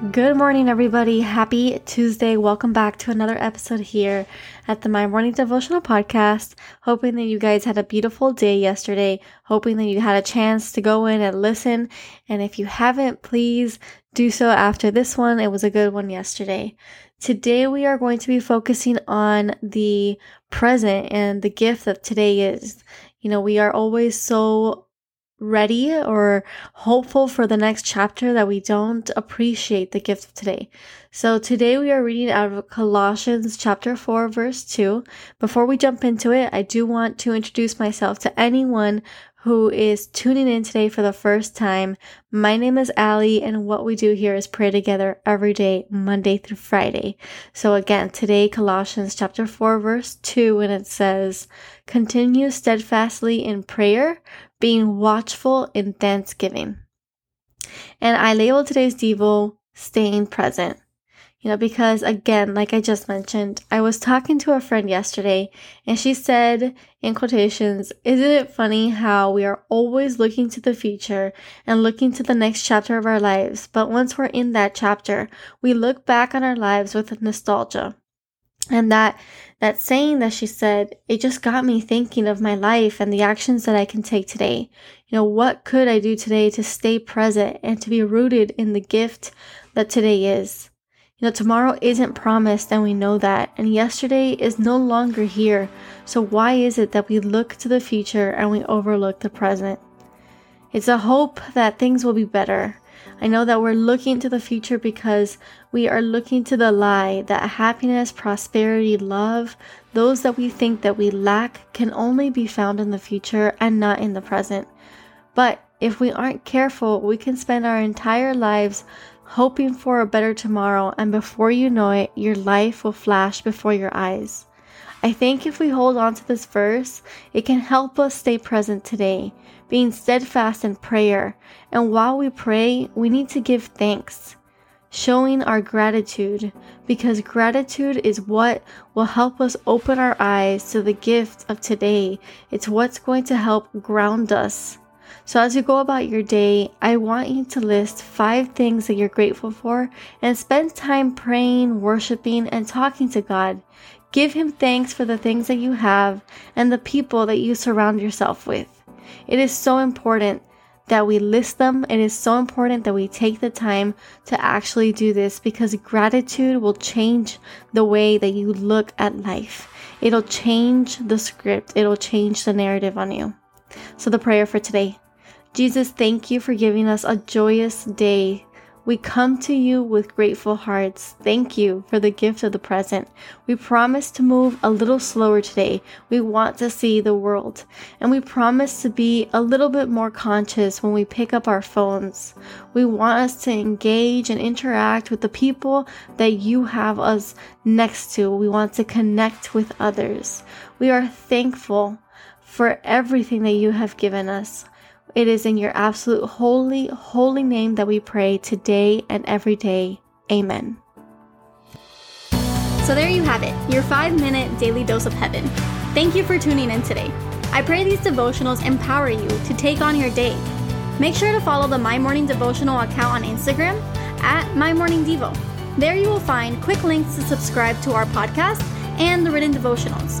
Good morning, everybody. Happy Tuesday. Welcome back to another episode here at the My Morning Devotional Podcast. Hoping that you guys had a beautiful day yesterday. Hoping that you had a chance to go in and listen. And if you haven't, please do so after this one. It was a good one yesterday. Today, we are going to be focusing on the present and the gift of today is. You know, we are always so ready or hopeful for the next chapter that we don't appreciate the gift of today. So today we are reading out of Colossians chapter 4 verse 2. Before we jump into it, I do want to introduce myself to anyone who is tuning in today for the first time. My name is Ali, and what we do here is pray together every day, Monday through Friday. So again, today, Colossians chapter 4, verse 2, and it says, Continue steadfastly in prayer, being watchful in thanksgiving. And I label today's Devo staying present. You know, because again, like I just mentioned, I was talking to a friend yesterday and she said in quotations, Isn't it funny how we are always looking to the future and looking to the next chapter of our lives? But once we're in that chapter, we look back on our lives with nostalgia. And that that saying that she said, it just got me thinking of my life and the actions that I can take today. You know, what could I do today to stay present and to be rooted in the gift that today is? You know, tomorrow isn't promised, and we know that. And yesterday is no longer here. So, why is it that we look to the future and we overlook the present? It's a hope that things will be better. I know that we're looking to the future because we are looking to the lie that happiness, prosperity, love, those that we think that we lack can only be found in the future and not in the present. But if we aren't careful, we can spend our entire lives hoping for a better tomorrow, and before you know it, your life will flash before your eyes. I think if we hold on to this verse, it can help us stay present today, being steadfast in prayer. And while we pray, we need to give thanks, showing our gratitude, because gratitude is what will help us open our eyes to the gift of today. It's what's going to help ground us so, as you go about your day, I want you to list five things that you're grateful for and spend time praying, worshiping, and talking to God. Give Him thanks for the things that you have and the people that you surround yourself with. It is so important that we list them. It is so important that we take the time to actually do this because gratitude will change the way that you look at life. It'll change the script, it'll change the narrative on you. So, the prayer for today Jesus, thank you for giving us a joyous day. We come to you with grateful hearts. Thank you for the gift of the present. We promise to move a little slower today. We want to see the world. And we promise to be a little bit more conscious when we pick up our phones. We want us to engage and interact with the people that you have us next to. We want to connect with others. We are thankful for everything that you have given us. It is in your absolute holy, holy name that we pray today and every day. Amen. So there you have it, your five minute daily dose of heaven. Thank you for tuning in today. I pray these devotionals empower you to take on your day. Make sure to follow the My Morning Devotional account on Instagram at My Morning Devo. There you will find quick links to subscribe to our podcast and the written devotionals.